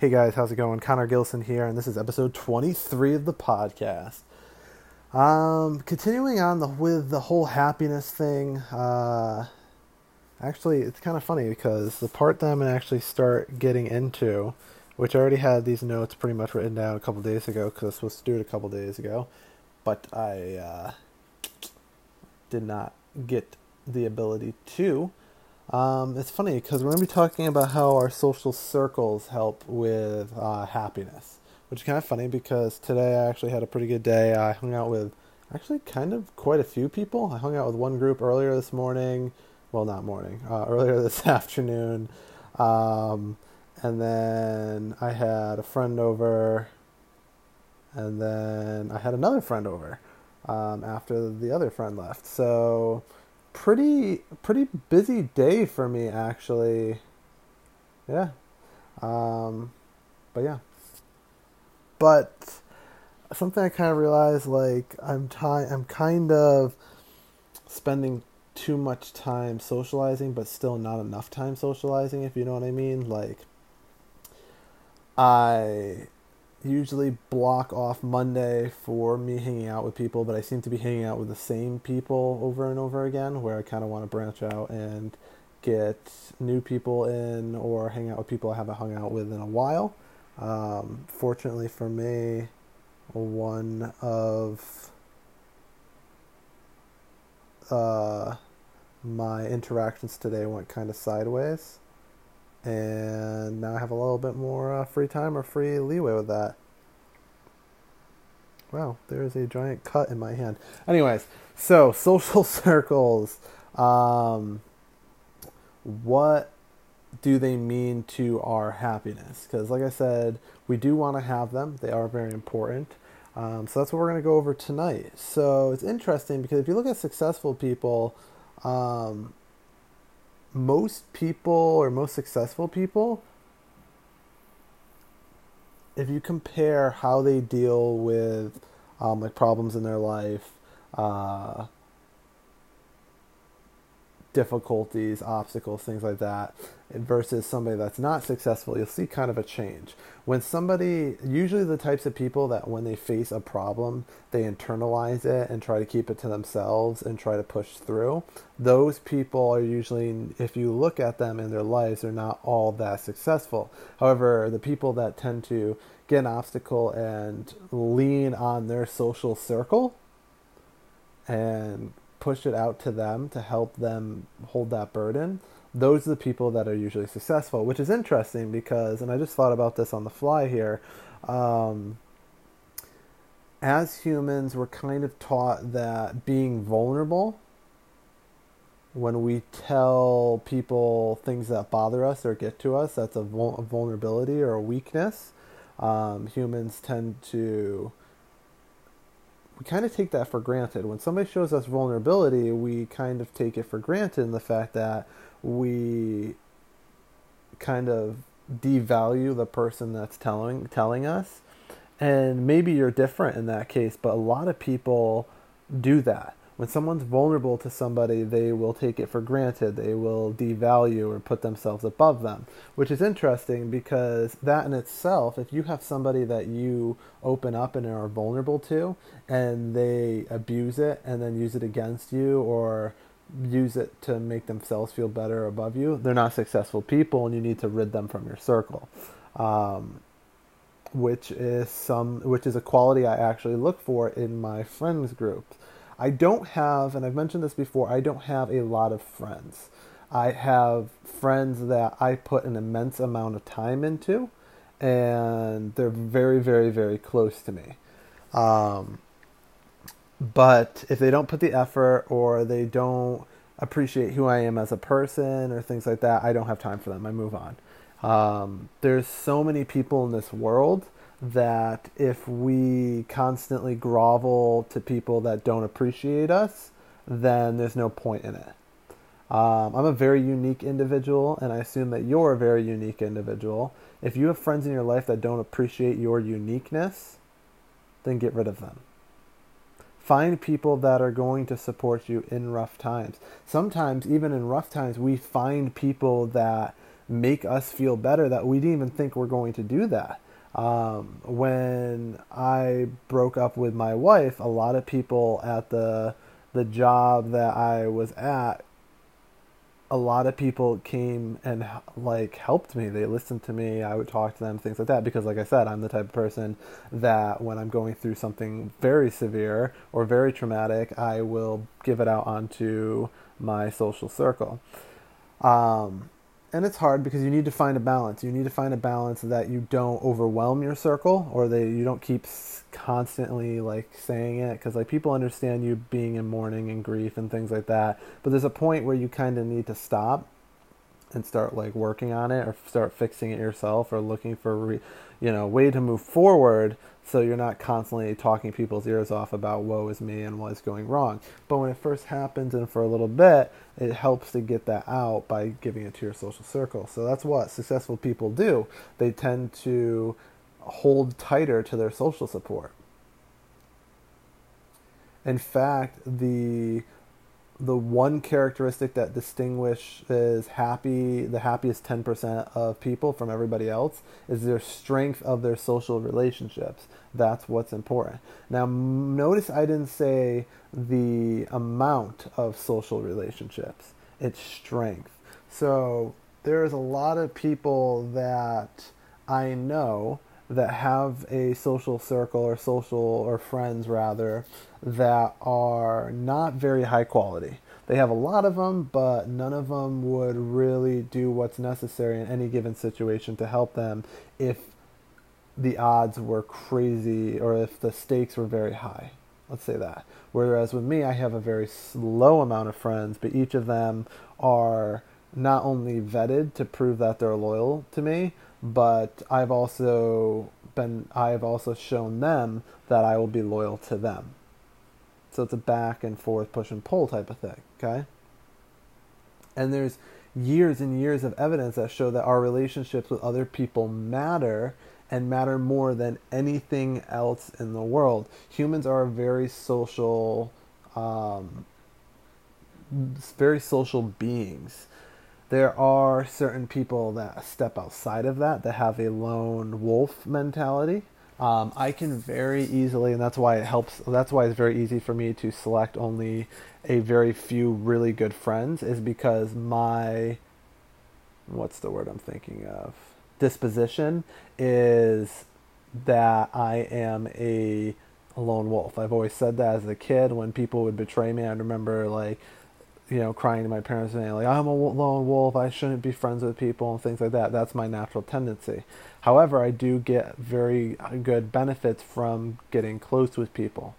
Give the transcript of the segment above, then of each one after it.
Hey guys, how's it going? Connor Gilson here, and this is episode 23 of the podcast. Um, continuing on the, with the whole happiness thing, uh, actually, it's kind of funny because the part that I'm going to actually start getting into, which I already had these notes pretty much written down a couple days ago because I was supposed to do it a couple days ago, but I uh, did not get the ability to. Um, it's funny because we're going to be talking about how our social circles help with uh, happiness, which is kind of funny because today I actually had a pretty good day. I hung out with actually kind of quite a few people. I hung out with one group earlier this morning. Well, not morning, uh, earlier this afternoon. Um, and then I had a friend over. And then I had another friend over um, after the other friend left. So pretty pretty busy day for me actually. Yeah. Um, but yeah. But something I kind of realized like I'm I'm kind of spending too much time socializing but still not enough time socializing if you know what I mean like I usually block off Monday for me hanging out with people, but I seem to be hanging out with the same people over and over again, where I kind of want to branch out and get new people in or hang out with people I haven't hung out with in a while. Um, fortunately for me, one of uh, my interactions today went kind of sideways and now I have a little bit more uh, free time or free leeway with that. Wow, there's a giant cut in my hand. Anyways, so social circles. Um, what do they mean to our happiness? Because, like I said, we do want to have them, they are very important. Um, so that's what we're going to go over tonight. So it's interesting because if you look at successful people, um, most people or most successful people, if you compare how they deal with um, like problems in their life, uh, difficulties, obstacles, things like that, versus somebody that's not successful, you'll see kind of a change. When somebody, usually the types of people that when they face a problem, they internalize it and try to keep it to themselves and try to push through, those people are usually, if you look at them in their lives, they're not all that successful. However, the people that tend to get an obstacle and lean on their social circle and push it out to them to help them hold that burden, those are the people that are usually successful, which is interesting because, and I just thought about this on the fly here. Um, as humans, we're kind of taught that being vulnerable, when we tell people things that bother us or get to us, that's a, vul- a vulnerability or a weakness. Um, humans tend to we kind of take that for granted. When somebody shows us vulnerability, we kind of take it for granted in the fact that we kind of devalue the person that's telling telling us. And maybe you're different in that case, but a lot of people do that when someone's vulnerable to somebody, they will take it for granted. They will devalue or put themselves above them, which is interesting because that in itself, if you have somebody that you open up and are vulnerable to, and they abuse it and then use it against you or use it to make themselves feel better above you, they're not successful people, and you need to rid them from your circle. Um, which is some, which is a quality I actually look for in my friends group. I don't have, and I've mentioned this before, I don't have a lot of friends. I have friends that I put an immense amount of time into, and they're very, very, very close to me. Um, but if they don't put the effort or they don't appreciate who I am as a person or things like that, I don't have time for them. I move on. Um, there's so many people in this world that if we constantly grovel to people that don't appreciate us, then there's no point in it. Um, I'm a very unique individual, and I assume that you're a very unique individual. If you have friends in your life that don't appreciate your uniqueness, then get rid of them. Find people that are going to support you in rough times. Sometimes, even in rough times, we find people that make us feel better that we didn't even think we're going to do that. Um, when I broke up with my wife, a lot of people at the the job that I was at a lot of people came and like helped me. They listened to me. I would talk to them, things like that. Because, like I said, I'm the type of person that when I'm going through something very severe or very traumatic, I will give it out onto my social circle. Um, and it's hard because you need to find a balance. You need to find a balance that you don't overwhelm your circle or that you don't keep constantly like saying it because like people understand you being in mourning and grief and things like that. But there's a point where you kind of need to stop and start like working on it or start fixing it yourself or looking for re- you know way to move forward so you're not constantly talking people's ears off about woe is me and what's going wrong. But when it first happens and for a little bit, it helps to get that out by giving it to your social circle. So that's what successful people do. They tend to hold tighter to their social support. In fact, the the one characteristic that distinguishes happy the happiest 10% of people from everybody else is their strength of their social relationships. That's what's important. Now notice i didn't say the amount of social relationships. It's strength. So there's a lot of people that i know that have a social circle or social or friends rather that are not very high quality. They have a lot of them, but none of them would really do what's necessary in any given situation to help them if the odds were crazy or if the stakes were very high. Let's say that. Whereas with me, I have a very low amount of friends, but each of them are not only vetted to prove that they're loyal to me, but I've also been I've also shown them that I will be loyal to them. So it's a back and forth push and pull type of thing, okay? And there's years and years of evidence that show that our relationships with other people matter and matter more than anything else in the world. Humans are very social um, very social beings there are certain people that step outside of that that have a lone wolf mentality. Um, I can very easily, and that's why it helps. That's why it's very easy for me to select only a very few really good friends, is because my what's the word I'm thinking of disposition is that I am a lone wolf. I've always said that as a kid when people would betray me. I remember like you know, crying to my parents and like, I'm a lone wolf, I shouldn't be friends with people and things like that. That's my natural tendency. However, I do get very good benefits from getting close with people.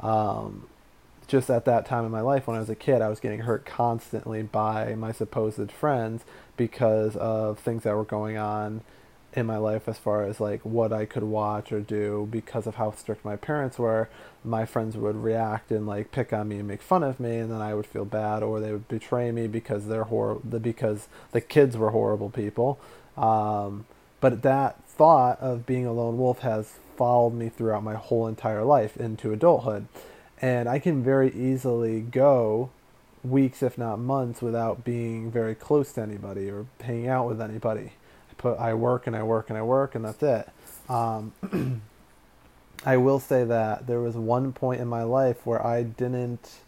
Um, just at that time in my life when I was a kid, I was getting hurt constantly by my supposed friends because of things that were going on in my life as far as like what I could watch or do because of how strict my parents were. My friends would react and like pick on me and make fun of me, and then I would feel bad, or they would betray me because they're hor- the because the kids were horrible people. Um, but that thought of being a lone wolf has followed me throughout my whole entire life into adulthood, and I can very easily go weeks, if not months, without being very close to anybody or hanging out with anybody put I work and I work and I work and that's it. Um, I will say that there was one point in my life where I didn't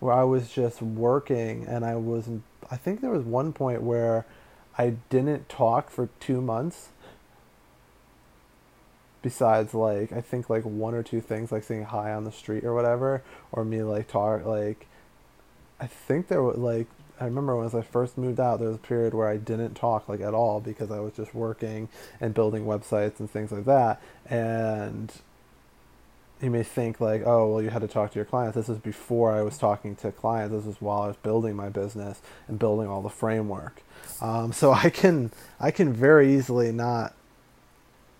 where I was just working and I wasn't. I think there was one point where I didn't talk for 2 months besides like I think like one or two things like saying hi on the street or whatever or me like talk like I think there was like I remember when I first moved out, there was a period where I didn't talk like at all because I was just working and building websites and things like that. And you may think like, oh, well, you had to talk to your clients. This was before I was talking to clients. This was while I was building my business and building all the framework. Um, so I can I can very easily not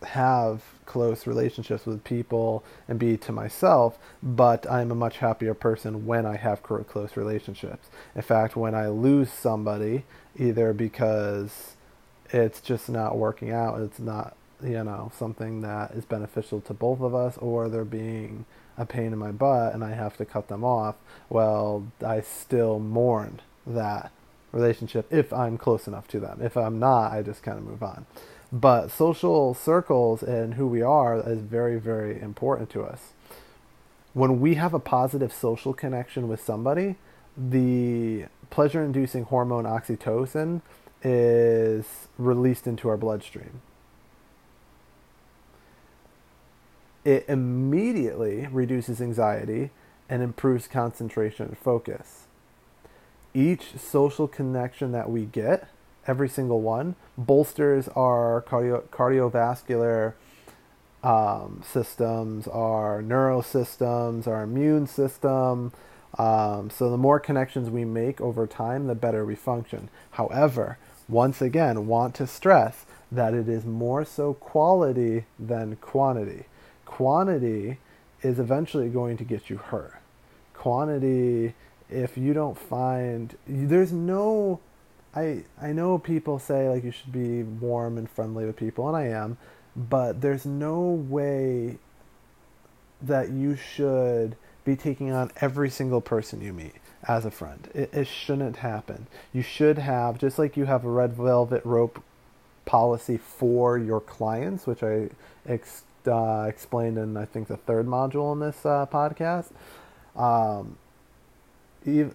have close relationships with people and be to myself, but I'm a much happier person when I have close relationships. In fact, when I lose somebody, either because it's just not working out, it's not, you know, something that is beneficial to both of us, or they're being a pain in my butt and I have to cut them off, well, I still mourn that relationship if I'm close enough to them. If I'm not, I just kind of move on. But social circles and who we are is very, very important to us. When we have a positive social connection with somebody, the pleasure inducing hormone oxytocin is released into our bloodstream. It immediately reduces anxiety and improves concentration and focus. Each social connection that we get, every single one, bolsters our cardio- cardiovascular um, systems, our neurosystems, our immune system. Um, so the more connections we make over time, the better we function. However, once again, want to stress that it is more so quality than quantity. Quantity is eventually going to get you hurt. Quantity, if you don't find, there's no, I I know people say like you should be warm and friendly with people, and I am, but there's no way that you should be taking on every single person you meet as a friend. It, it shouldn't happen. You should have, just like you have a red velvet rope policy for your clients, which I ex- uh, explained in, I think, the third module in this uh, podcast. Um,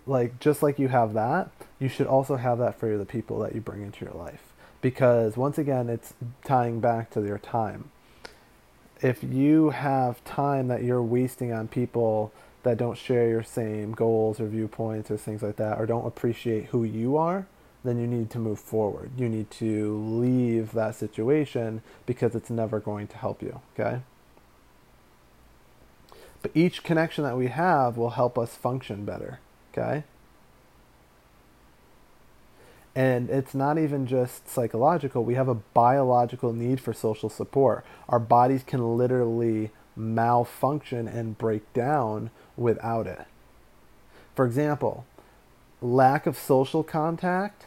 like just like you have that, you should also have that for the people that you bring into your life because once again, it's tying back to your time. If you have time that you're wasting on people that don't share your same goals or viewpoints or things like that, or don't appreciate who you are, then you need to move forward. You need to leave that situation because it's never going to help you, okay? But each connection that we have will help us function better, okay? And it's not even just psychological, we have a biological need for social support. Our bodies can literally malfunction and break down without it. For example, lack of social contact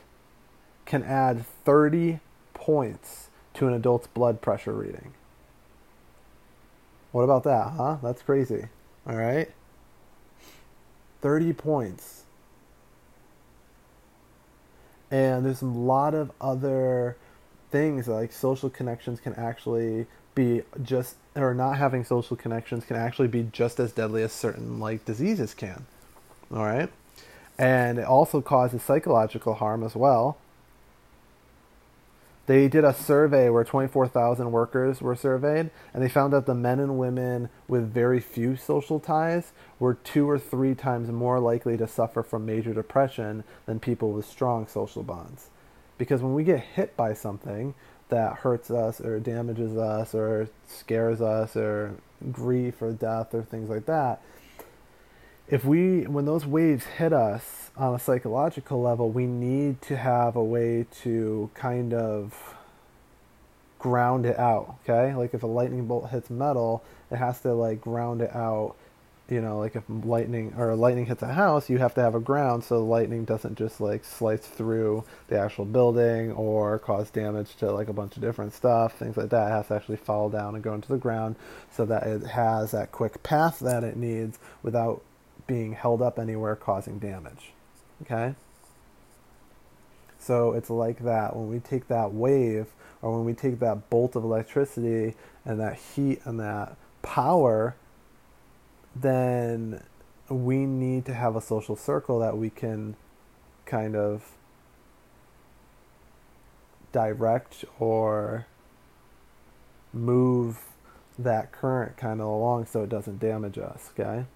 can add 30 points to an adult's blood pressure reading. What about that, huh? That's crazy. All right? 30 points. And there's a lot of other things like social connections can actually be just or not having social connections can actually be just as deadly as certain like diseases can. All right? And it also causes psychological harm as well they did a survey where 24,000 workers were surveyed, and they found that the men and women with very few social ties were two or three times more likely to suffer from major depression than people with strong social bonds. Because when we get hit by something that hurts us or damages us or scares us or grief or death or things like that, if we when those waves hit us on a psychological level we need to have a way to kind of ground it out okay? Like if a lightning bolt hits metal it has to like ground it out you know like if lightning or lightning hits a house you have to have a ground so lightning doesn't just like slice through the actual building or cause damage to like a bunch of different stuff things like that. It has to actually fall down and go into the ground so that it has that quick path that it needs without being held up anywhere causing damage. Okay? So it's like that. When we take that wave or when we take that bolt of electricity and that heat and that power, then we need to have a social circle that we can kind of direct or move that current kind of along so it doesn't damage us, okay?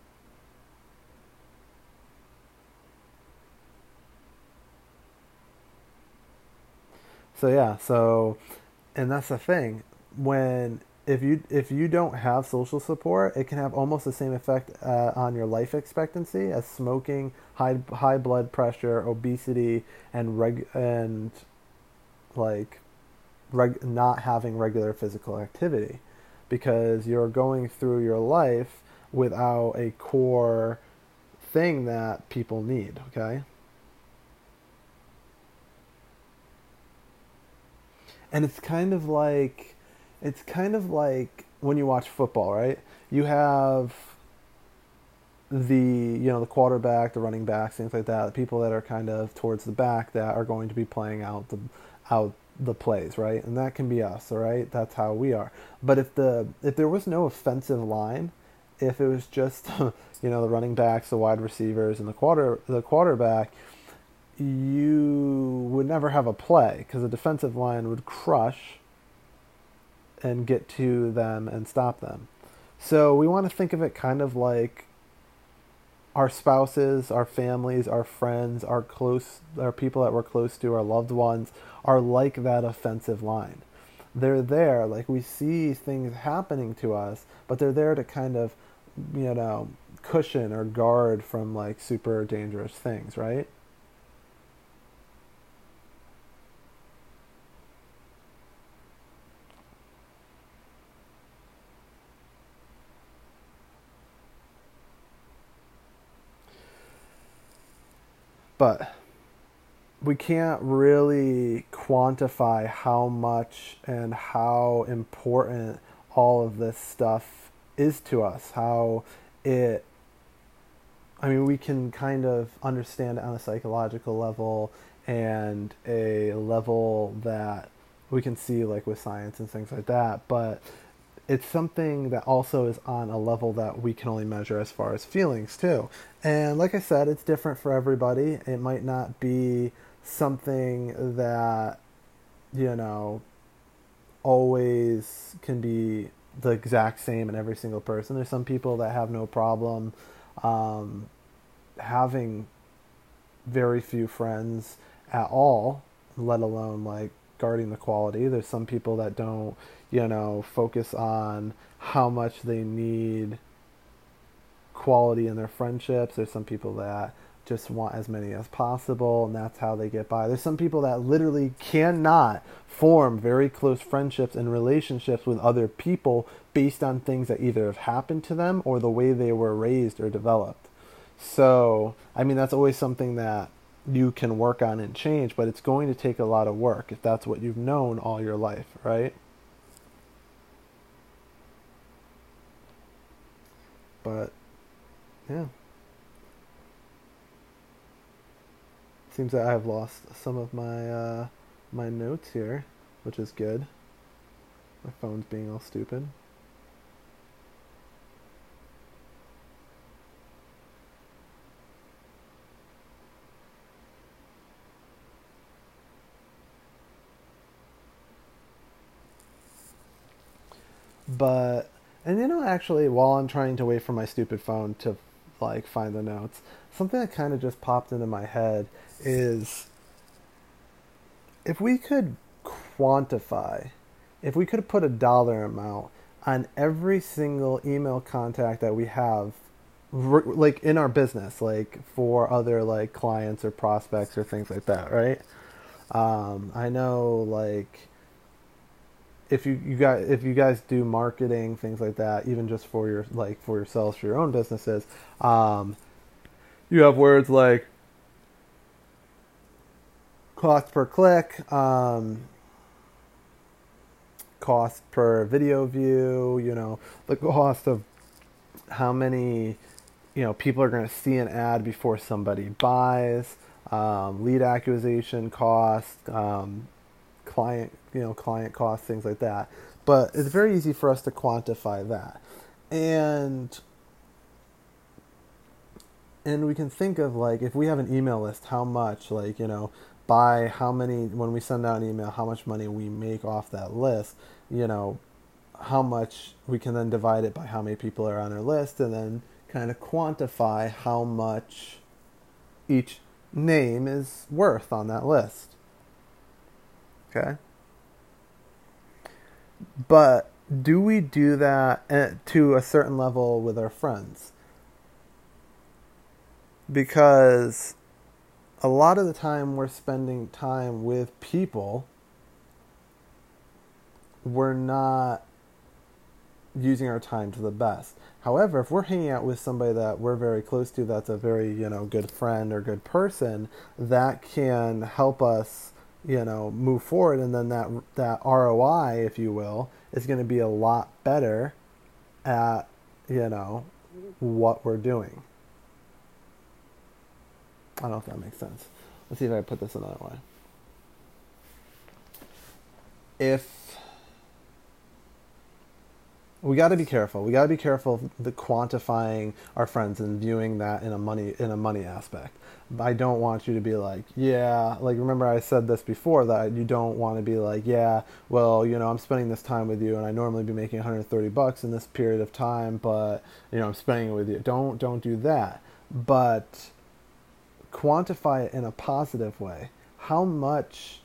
So yeah, so and that's the thing when if you if you don't have social support, it can have almost the same effect uh, on your life expectancy as smoking, high high blood pressure, obesity, and reg and like reg- not having regular physical activity, because you're going through your life without a core thing that people need. Okay. And it's kind of like it's kind of like when you watch football, right? You have the you know the quarterback, the running backs, things like that, the people that are kind of towards the back that are going to be playing out the out the plays, right? And that can be us, all right? That's how we are. But if the if there was no offensive line, if it was just you know the running backs, the wide receivers, and the quarter the quarterback, you would never have a play because the defensive line would crush and get to them and stop them. So we want to think of it kind of like our spouses, our families, our friends, our close, our people that we're close to, our loved ones are like that offensive line. They're there, like we see things happening to us, but they're there to kind of, you know, cushion or guard from like super dangerous things, right? But we can't really quantify how much and how important all of this stuff is to us, how it I mean, we can kind of understand it on a psychological level and a level that we can see, like with science and things like that. But it's something that also is on a level that we can only measure as far as feelings too. And like I said, it's different for everybody. It might not be something that you know always can be the exact same in every single person. There's some people that have no problem um, having very few friends at all, let alone like guarding the quality. There's some people that don't you know, focus on how much they need quality in their friendships. There's some people that just want as many as possible, and that's how they get by. There's some people that literally cannot form very close friendships and relationships with other people based on things that either have happened to them or the way they were raised or developed. So, I mean, that's always something that you can work on and change, but it's going to take a lot of work if that's what you've known all your life, right? But yeah. Seems that I've lost some of my uh, my notes here, which is good. My phone's being all stupid. But and you know, actually, while I'm trying to wait for my stupid phone to like find the notes, something that kind of just popped into my head is if we could quantify, if we could put a dollar amount on every single email contact that we have like in our business like for other like clients or prospects or things like that right? Um, i know like if you, you guys if you guys do marketing things like that even just for your like for yourselves for your own businesses um, you have words like cost per click um, cost per video view you know the cost of how many you know people are going to see an ad before somebody buys um, lead acquisition cost um, client, you know, client costs, things like that. But it's very easy for us to quantify that. And and we can think of like if we have an email list, how much like, you know, by how many when we send out an email, how much money we make off that list, you know, how much we can then divide it by how many people are on our list and then kind of quantify how much each name is worth on that list. Okay. But do we do that eh, to a certain level with our friends? Because a lot of the time we're spending time with people, we're not using our time to the best. However, if we're hanging out with somebody that we're very close to, that's a very you know good friend or good person, that can help us you know move forward and then that that ROI if you will is going to be a lot better at you know what we're doing. I don't know if that makes sense. Let's see if I put this another way. If we got to be careful. We got to be careful the quantifying our friends and viewing that in a money in a money aspect. I don't want you to be like, yeah, like remember I said this before that you don't want to be like, yeah, well, you know, I'm spending this time with you and I normally be making 130 bucks in this period of time, but you know, I'm spending it with you. Don't don't do that. But quantify it in a positive way. How much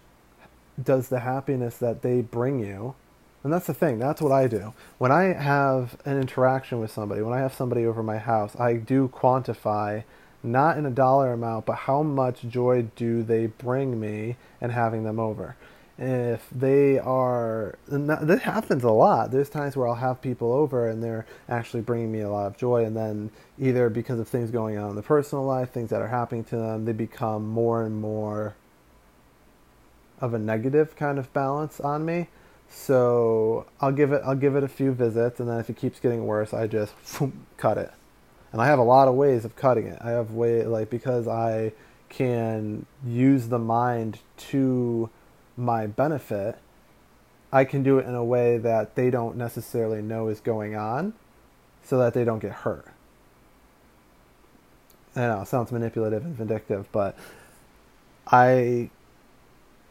does the happiness that they bring you and that's the thing. That's what I do. When I have an interaction with somebody, when I have somebody over my house, I do quantify not in a dollar amount, but how much joy do they bring me and having them over. If they are, that happens a lot. There's times where I'll have people over and they're actually bringing me a lot of joy, and then either because of things going on in the personal life, things that are happening to them, they become more and more of a negative kind of balance on me so I'll give it I'll give it a few visits, and then if it keeps getting worse, I just cut it. And I have a lot of ways of cutting it. I have way like because I can use the mind to my benefit. I can do it in a way that they don't necessarily know is going on, so that they don't get hurt. I know it sounds manipulative and vindictive, but I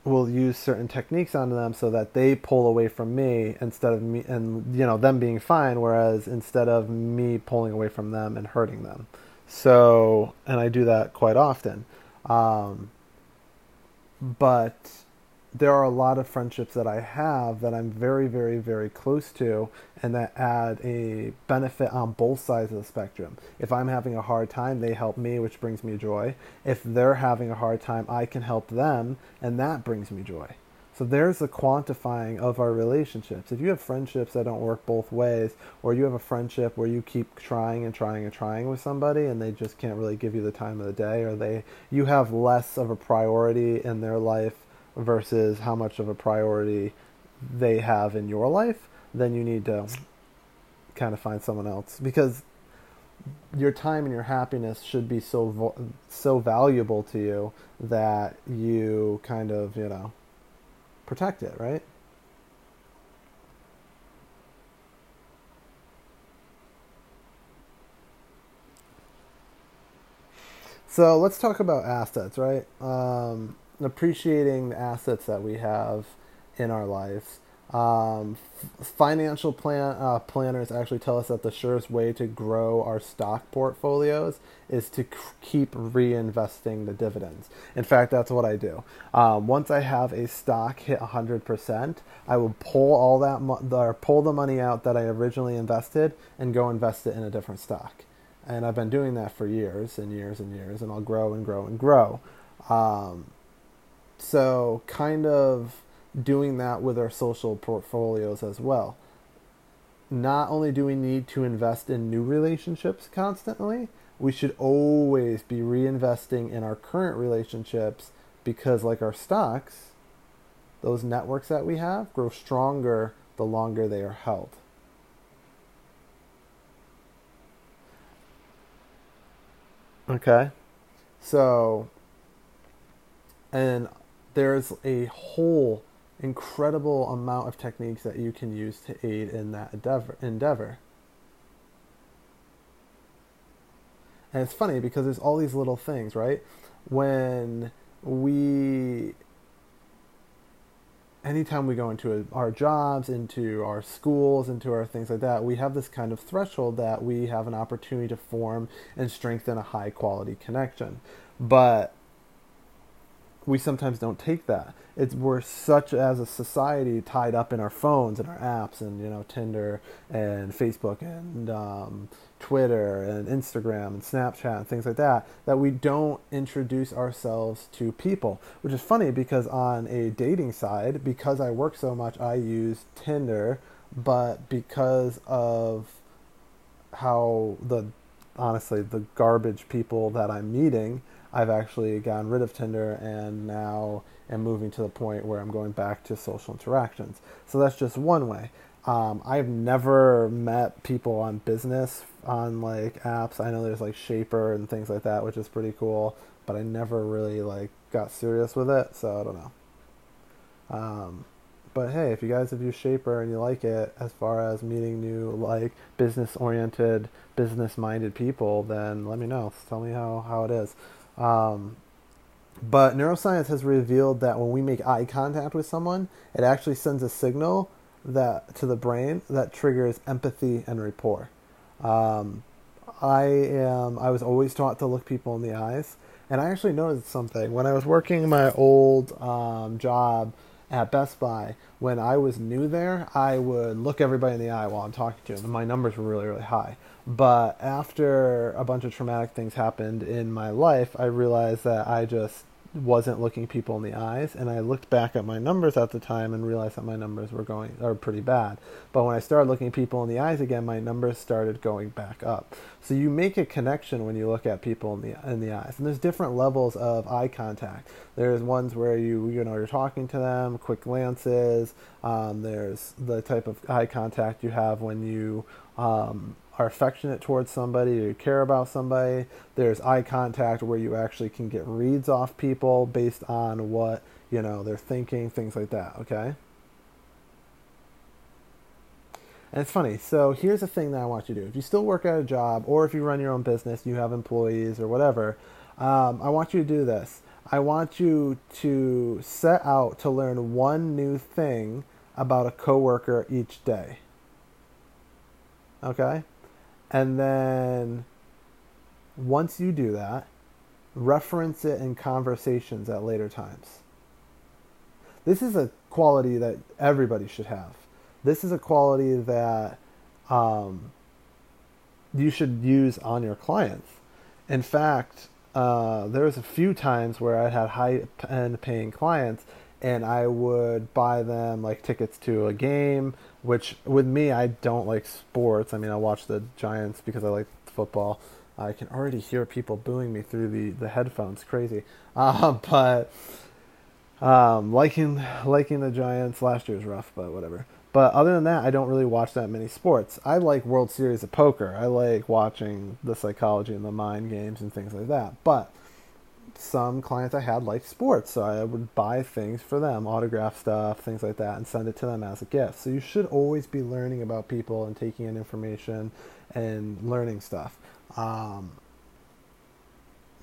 will use certain techniques on them so that they pull away from me instead of me and you know them being fine whereas instead of me pulling away from them and hurting them. So and i do that quite often. Um, but there are a lot of friendships that I have that I'm very, very, very close to and that add a benefit on both sides of the spectrum. If I'm having a hard time, they help me, which brings me joy. If they're having a hard time, I can help them, and that brings me joy. So there's the quantifying of our relationships. If you have friendships that don't work both ways, or you have a friendship where you keep trying and trying and trying with somebody and they just can't really give you the time of the day, or they you have less of a priority in their life versus how much of a priority they have in your life, then you need to kind of find someone else because your time and your happiness should be so so valuable to you that you kind of you know protect it, right? So let's talk about assets, right? Um, appreciating the assets that we have in our lives. Um, financial plan uh, planners actually tell us that the surest way to grow our stock portfolios is to c- keep reinvesting the dividends. In fact, that's what I do. Um, once I have a stock hit 100%, I will pull all that mo- or pull the money out that I originally invested and go invest it in a different stock. And I've been doing that for years and years and years, and I'll grow and grow and grow. Um, so, kind of doing that with our social portfolios as well. Not only do we need to invest in new relationships constantly, we should always be reinvesting in our current relationships because, like our stocks, those networks that we have grow stronger the longer they are held. Okay? So, and there's a whole incredible amount of techniques that you can use to aid in that endeavor. And it's funny because there's all these little things, right? When we, anytime we go into our jobs, into our schools, into our things like that, we have this kind of threshold that we have an opportunity to form and strengthen a high quality connection. But we sometimes don't take that. It's we're such as a society tied up in our phones and our apps and you know Tinder and Facebook and um, Twitter and Instagram and Snapchat and things like that that we don't introduce ourselves to people. Which is funny because on a dating side, because I work so much, I use Tinder, but because of how the honestly the garbage people that I'm meeting I've actually gotten rid of Tinder and now am moving to the point where I'm going back to social interactions. So that's just one way. Um, I've never met people on business on like apps. I know there's like Shapr and things like that, which is pretty cool. but I never really like got serious with it, so I don't know. Um, but hey, if you guys have used Shapr and you like it, as far as meeting new like business oriented, business minded people, then let me know. Tell me how how it is. Um, but neuroscience has revealed that when we make eye contact with someone, it actually sends a signal that to the brain that triggers empathy and rapport. Um, I am. I was always taught to look people in the eyes, and I actually noticed something when I was working my old um, job at Best Buy. When I was new there, I would look everybody in the eye while I'm talking to them, and my numbers were really, really high. But after a bunch of traumatic things happened in my life, I realized that I just wasn't looking people in the eyes and I looked back at my numbers at the time and realized that my numbers were going are pretty bad. But when I started looking people in the eyes again, my numbers started going back up. So you make a connection when you look at people in the in the eyes. And there's different levels of eye contact. There's ones where you you know you're talking to them, quick glances. Um, there's the type of eye contact you have when you um, are affectionate towards somebody, you care about somebody. There's eye contact where you actually can get reads off people based on what, you know, they're thinking, things like that, okay? And it's funny. So here's the thing that I want you to do. If you still work at a job or if you run your own business, you have employees or whatever, um, I want you to do this. I want you to set out to learn one new thing about a coworker each day. Okay? And then once you do that, reference it in conversations at later times. This is a quality that everybody should have. This is a quality that um, you should use on your clients. In fact, uh, there was a few times where I had high end paying clients and I would buy them like tickets to a game. Which with me, I don't like sports. I mean, I watch the Giants because I like football. I can already hear people booing me through the the headphones. Crazy, uh, but um, liking liking the Giants last year was rough, but whatever. But other than that, I don't really watch that many sports. I like World Series of Poker. I like watching the psychology and the mind games and things like that. But some clients I had liked sports, so I would buy things for them, autograph stuff, things like that, and send it to them as a gift. So you should always be learning about people and taking in information and learning stuff. Um,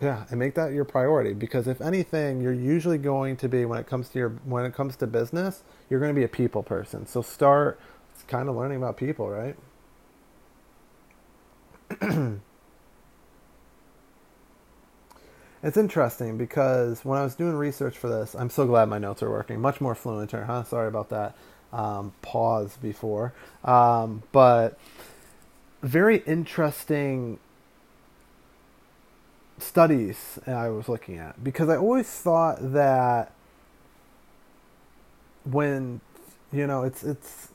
yeah, and make that your priority because if anything, you're usually going to be when it comes to your when it comes to business, you're going to be a people person. So start kind of learning about people, right? It's interesting because when I was doing research for this, I'm so glad my notes are working. Much more fluent, huh? Sorry about that um, pause before. Um, but very interesting studies I was looking at because I always thought that when you know it's it's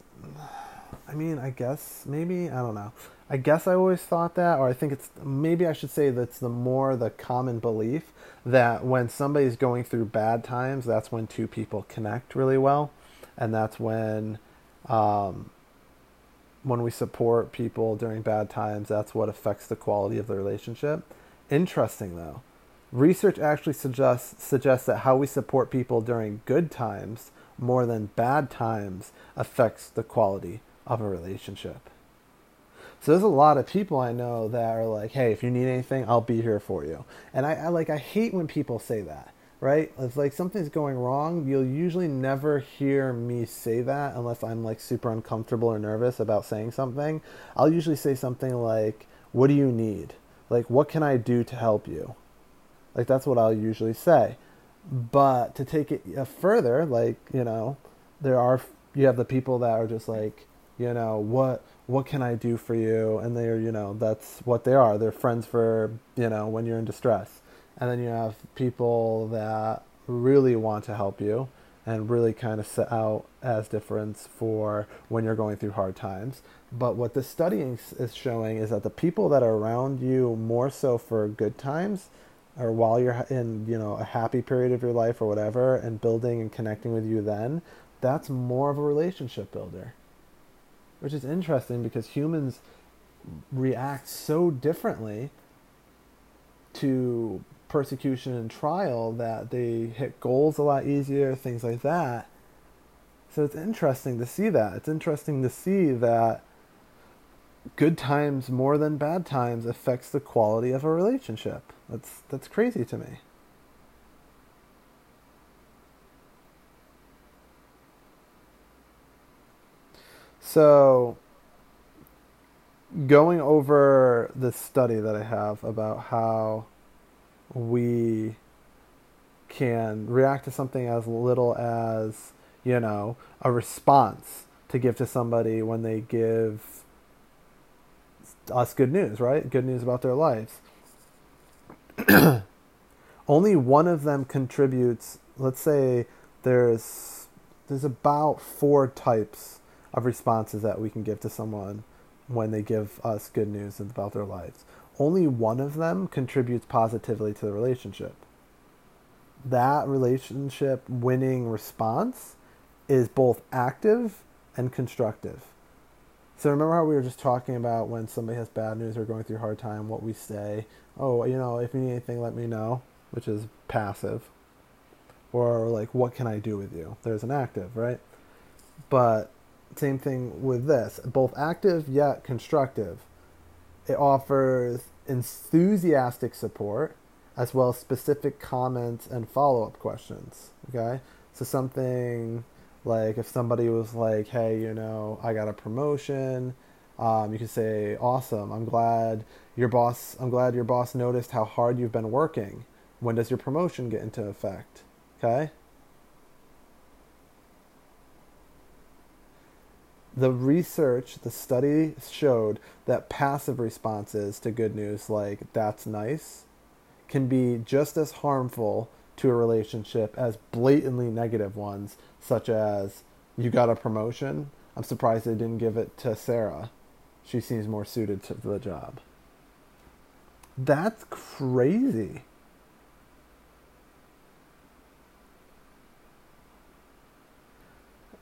I mean I guess maybe? I don't know. I guess I always thought that, or I think it's maybe I should say that's the more the common belief that when somebody's going through bad times, that's when two people connect really well, and that's when um, when we support people during bad times, that's what affects the quality of the relationship. Interesting though, research actually suggests suggests that how we support people during good times more than bad times affects the quality of a relationship. So there's a lot of people I know that are like, "Hey, if you need anything, I'll be here for you." And I, I like I hate when people say that. Right? It's like something's going wrong. You'll usually never hear me say that unless I'm like super uncomfortable or nervous about saying something. I'll usually say something like, "What do you need? Like, what can I do to help you?" Like that's what I'll usually say. But to take it uh, further, like you know, there are you have the people that are just like, you know, what what can I do for you? And they're, you know, that's what they are. They're friends for, you know, when you're in distress. And then you have people that really want to help you and really kind of set out as difference for when you're going through hard times. But what the studying is showing is that the people that are around you more so for good times or while you're in, you know, a happy period of your life or whatever and building and connecting with you then, that's more of a relationship builder which is interesting because humans react so differently to persecution and trial that they hit goals a lot easier, things like that. So it's interesting to see that. It's interesting to see that good times more than bad times affects the quality of a relationship. That's that's crazy to me. So going over the study that I have about how we can react to something as little as, you know, a response to give to somebody when they give us good news, right? Good news about their lives. Only one of them contributes, let's say there's there's about four types of responses that we can give to someone when they give us good news about their lives. Only one of them contributes positively to the relationship. That relationship winning response is both active and constructive. So remember how we were just talking about when somebody has bad news or going through a hard time, what we say, oh, you know, if you need anything, let me know, which is passive. Or like, what can I do with you? There's an active, right? But same thing with this, both active yet constructive. It offers enthusiastic support as well as specific comments and follow up questions. Okay, so something like if somebody was like, "Hey, you know, I got a promotion," um, you could say, "Awesome! I'm glad your boss. I'm glad your boss noticed how hard you've been working. When does your promotion get into effect?" Okay. The research, the study showed that passive responses to good news, like that's nice, can be just as harmful to a relationship as blatantly negative ones, such as you got a promotion. I'm surprised they didn't give it to Sarah. She seems more suited to the job. That's crazy.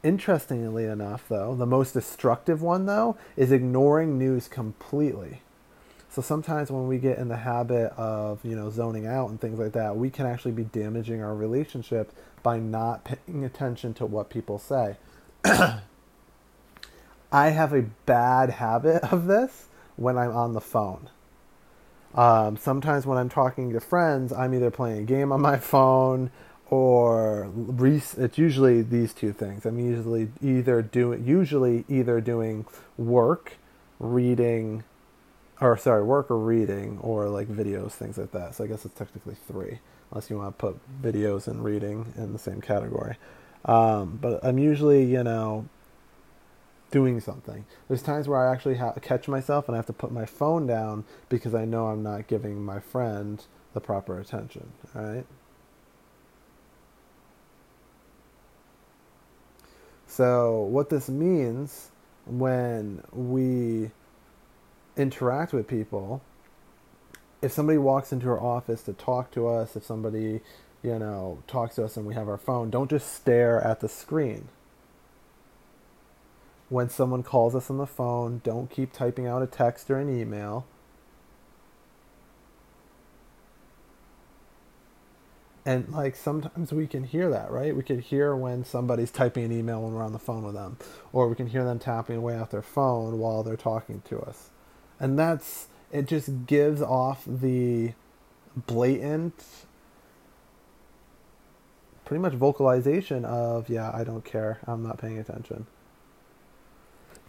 Interestingly enough, though, the most destructive one, though, is ignoring news completely. So sometimes when we get in the habit of, you know, zoning out and things like that, we can actually be damaging our relationship by not paying attention to what people say. I have a bad habit of this when I'm on the phone. Um, sometimes when I'm talking to friends, I'm either playing a game on my phone or it's usually these two things. I'm usually either doing usually either doing work, reading, or sorry, work or reading, or like videos, things like that. So I guess it's technically three, unless you want to put videos and reading in the same category. Um, but I'm usually you know doing something. There's times where I actually ha- catch myself and I have to put my phone down because I know I'm not giving my friend the proper attention. All right. So, what this means when we interact with people, if somebody walks into our office to talk to us, if somebody, you know, talks to us and we have our phone, don't just stare at the screen. When someone calls us on the phone, don't keep typing out a text or an email and like sometimes we can hear that right? We can hear when somebody's typing an email when we're on the phone with them or we can hear them tapping away at their phone while they're talking to us. And that's it just gives off the blatant pretty much vocalization of yeah i don't care. I'm not paying attention.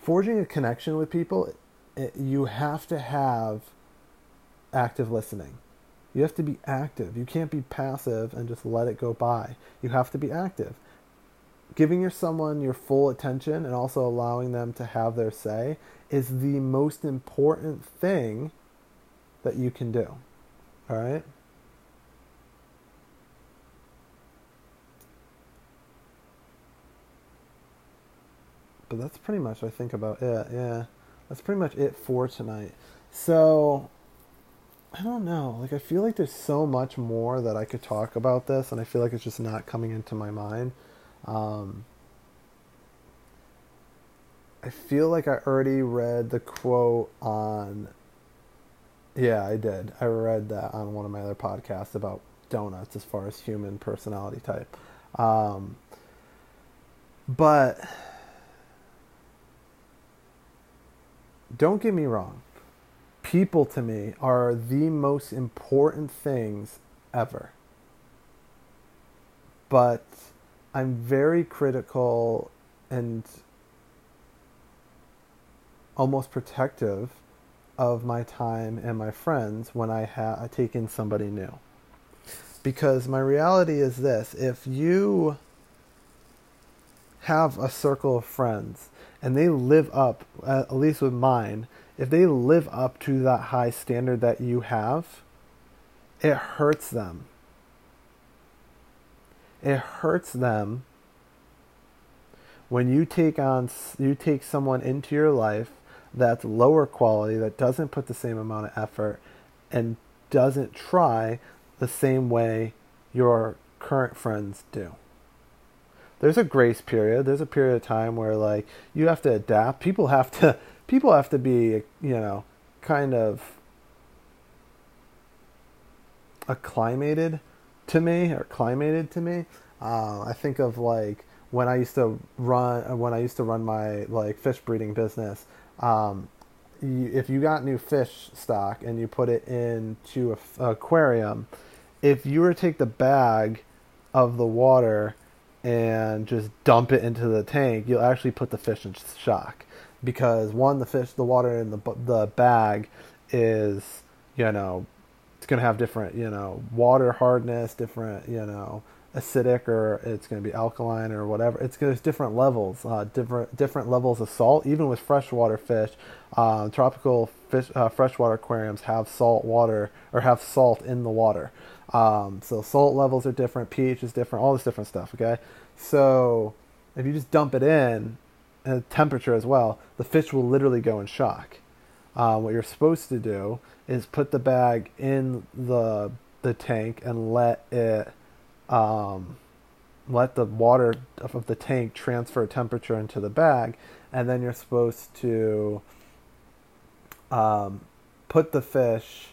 Forging a connection with people it, you have to have active listening you have to be active. You can't be passive and just let it go by. You have to be active. Giving your someone your full attention and also allowing them to have their say is the most important thing that you can do. All right? But that's pretty much I think about it. Yeah. That's pretty much it for tonight. So, I don't know. Like, I feel like there's so much more that I could talk about this, and I feel like it's just not coming into my mind. Um, I feel like I already read the quote on Yeah, I did. I read that on one of my other podcasts about donuts as far as human personality type. Um, but don't get me wrong. People to me are the most important things ever. But I'm very critical and almost protective of my time and my friends when I have take in somebody new. Because my reality is this if you have a circle of friends and they live up, at least with mine, if they live up to that high standard that you have, it hurts them. It hurts them when you take on you take someone into your life that's lower quality that doesn't put the same amount of effort and doesn't try the same way your current friends do. There's a grace period. There's a period of time where like you have to adapt. People have to people have to be, you know, kind of acclimated to me or climated to me. Uh, I think of like when I used to run when I used to run my like fish breeding business. Um, you, if you got new fish stock and you put it into a aquarium, if you were to take the bag of the water and just dump it into the tank, you'll actually put the fish in shock because one, the fish, the water in the the bag is you know it's going to have different you know water hardness, different you know acidic or it's going to be alkaline or whatever. It's there's different levels, uh, different different levels of salt. Even with freshwater fish, uh, tropical fish, uh, freshwater aquariums have salt water or have salt in the water. Um, so salt levels are different, pH is different, all this different stuff. Okay, so if you just dump it in, temperature as well, the fish will literally go in shock. Um, what you're supposed to do is put the bag in the the tank and let it um, let the water of the tank transfer temperature into the bag, and then you're supposed to um, put the fish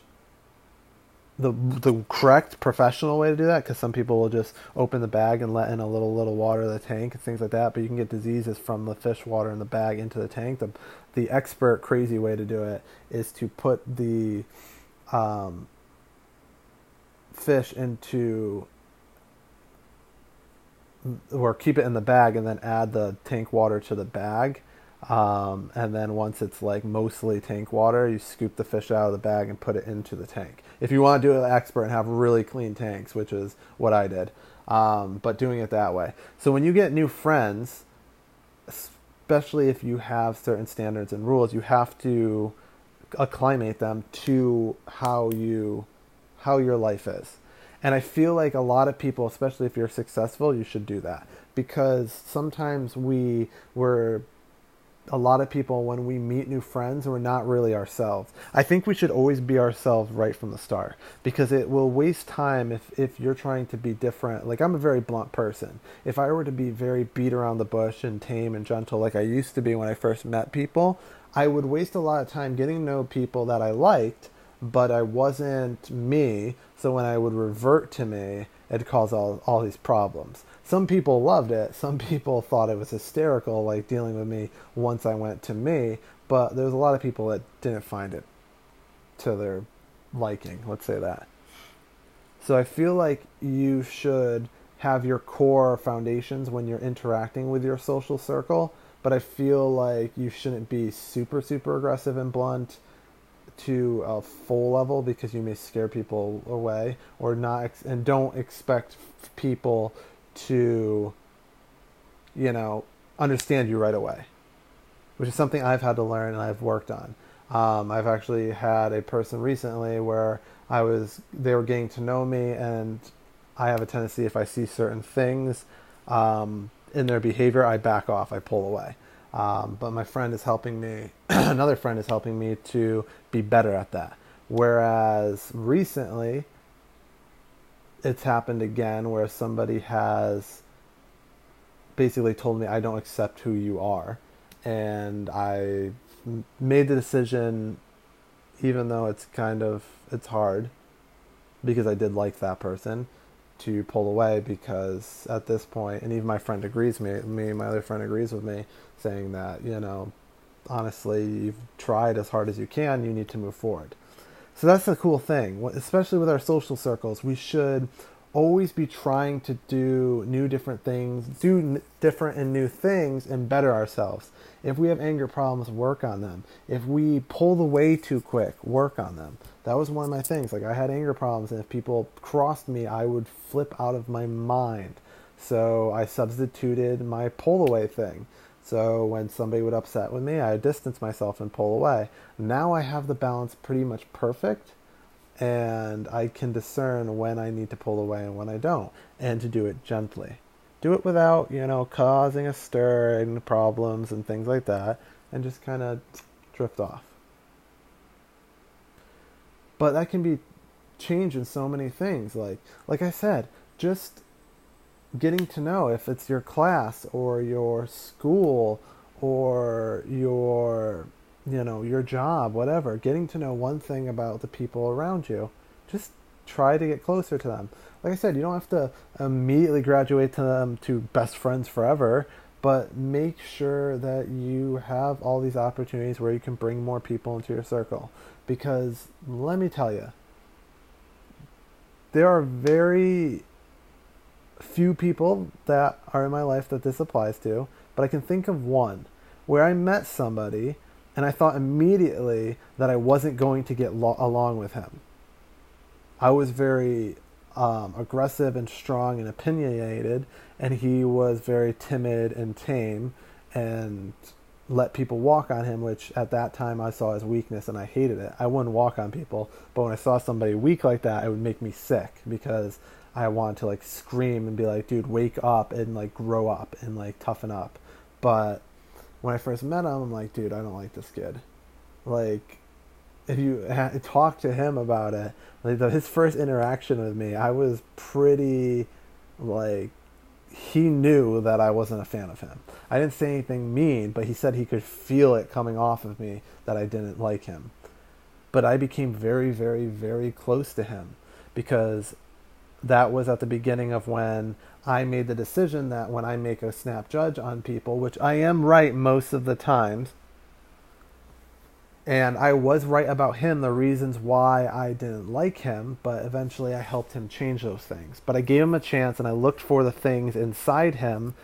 the the correct professional way to do that because some people will just open the bag and let in a little little water the tank and things like that but you can get diseases from the fish water in the bag into the tank the the expert crazy way to do it is to put the um, fish into or keep it in the bag and then add the tank water to the bag um, and then once it's like mostly tank water, you scoop the fish out of the bag and put it into the tank. If you want to do it expert and have really clean tanks, which is what I did, um, but doing it that way. So when you get new friends, especially if you have certain standards and rules, you have to acclimate them to how you how your life is. And I feel like a lot of people, especially if you're successful, you should do that because sometimes we were a lot of people when we meet new friends we're not really ourselves. I think we should always be ourselves right from the start because it will waste time if, if you're trying to be different. Like i'm a very blunt person. If i were to be very beat around the bush and tame and gentle like i used to be when i first met people i would waste a lot of time getting to know people that i liked but i wasn't me. So when i would revert to me it caused all, all these problems some people loved it. Some people thought it was hysterical, like dealing with me once I went to me. But there's a lot of people that didn't find it to their liking. Let's say that. So I feel like you should have your core foundations when you're interacting with your social circle. But I feel like you shouldn't be super, super aggressive and blunt to a full level because you may scare people away or not and don't expect people to, you know, understand you right away, which is something I've had to learn and I've worked on. Um, I've actually had a person recently where I was they were getting to know me, and I have a tendency if I see certain things um, in their behavior, I back off, I pull away. Um, but my friend is helping me. another friend is helping me to be better at that. Whereas recently, it's happened again where somebody has basically told me I don't accept who you are, and I made the decision even though it's kind of it's hard because I did like that person to pull away because at this point, and even my friend agrees me, me, my other friend agrees with me, saying that you know, honestly, you've tried as hard as you can. You need to move forward. So that's the cool thing, especially with our social circles. We should always be trying to do new different things, do n- different and new things, and better ourselves. If we have anger problems, work on them. If we pull the way too quick, work on them. That was one of my things. Like I had anger problems, and if people crossed me, I would flip out of my mind. So I substituted my pull away thing. So when somebody would upset with me, I distance myself and pull away. Now I have the balance pretty much perfect and I can discern when I need to pull away and when I don't, and to do it gently. Do it without, you know, causing a stir and problems and things like that, and just kind of drift off. But that can be changed in so many things. Like, like I said, just getting to know if it's your class or your school or your you know, your job, whatever, getting to know one thing about the people around you, just try to get closer to them. Like I said, you don't have to immediately graduate to them to best friends forever, but make sure that you have all these opportunities where you can bring more people into your circle. Because let me tell you, there are very few people that are in my life that this applies to, but I can think of one where I met somebody and I thought immediately that I wasn't going to get lo- along with him. I was very um, aggressive and strong and opinionated, and he was very timid and tame and let people walk on him, which at that time I saw as weakness and I hated it. I wouldn't walk on people, but when I saw somebody weak like that, it would make me sick because I want to like scream and be like, dude, wake up and like grow up and like toughen up. But when I first met him, I'm like, dude, I don't like this kid. Like, if you ha- talk to him about it, like the, his first interaction with me, I was pretty like he knew that I wasn't a fan of him. I didn't say anything mean, but he said he could feel it coming off of me that I didn't like him. But I became very, very, very close to him because that was at the beginning of when I made the decision that when I make a snap judge on people, which I am right most of the times, and I was right about him, the reasons why I didn't like him, but eventually I helped him change those things. But I gave him a chance and I looked for the things inside him.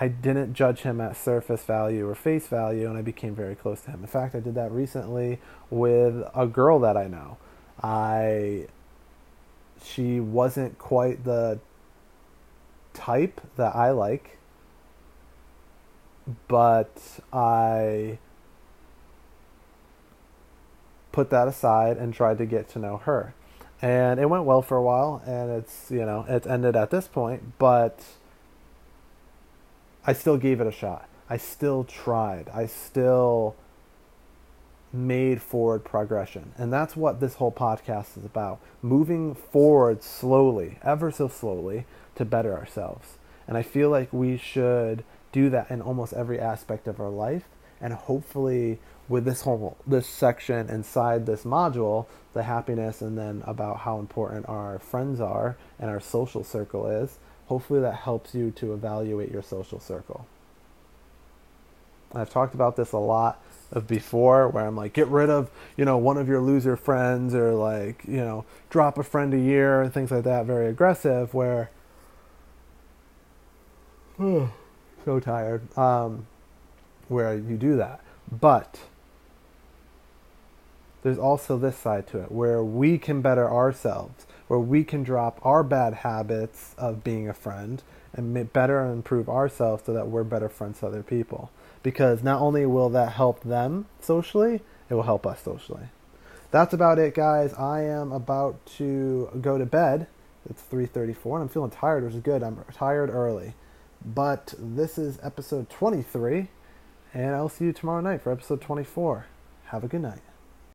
I didn't judge him at surface value or face value, and I became very close to him. In fact, I did that recently with a girl that I know. I she wasn't quite the type that I like, but I put that aside and tried to get to know her. And it went well for a while, and it's, you know, it's ended at this point, but I still gave it a shot. I still tried. I still made forward progression. And that's what this whole podcast is about moving forward slowly, ever so slowly, to better ourselves. And I feel like we should do that in almost every aspect of our life. And hopefully, with this whole this section inside this module, the happiness, and then about how important our friends are and our social circle is, hopefully that helps you to evaluate your social circle. I've talked about this a lot of before where I'm like, get rid of, you know, one of your loser friends or like, you know, drop a friend a year and things like that, very aggressive where so tired. Um, where you do that. But there's also this side to it where we can better ourselves, where we can drop our bad habits of being a friend and better improve ourselves so that we're better friends to other people because not only will that help them socially, it will help us socially. That's about it, guys. I am about to go to bed. It's 3:34 and I'm feeling tired, which is good. I'm tired early. But this is episode 23, and I'll see you tomorrow night for episode 24. Have a good night.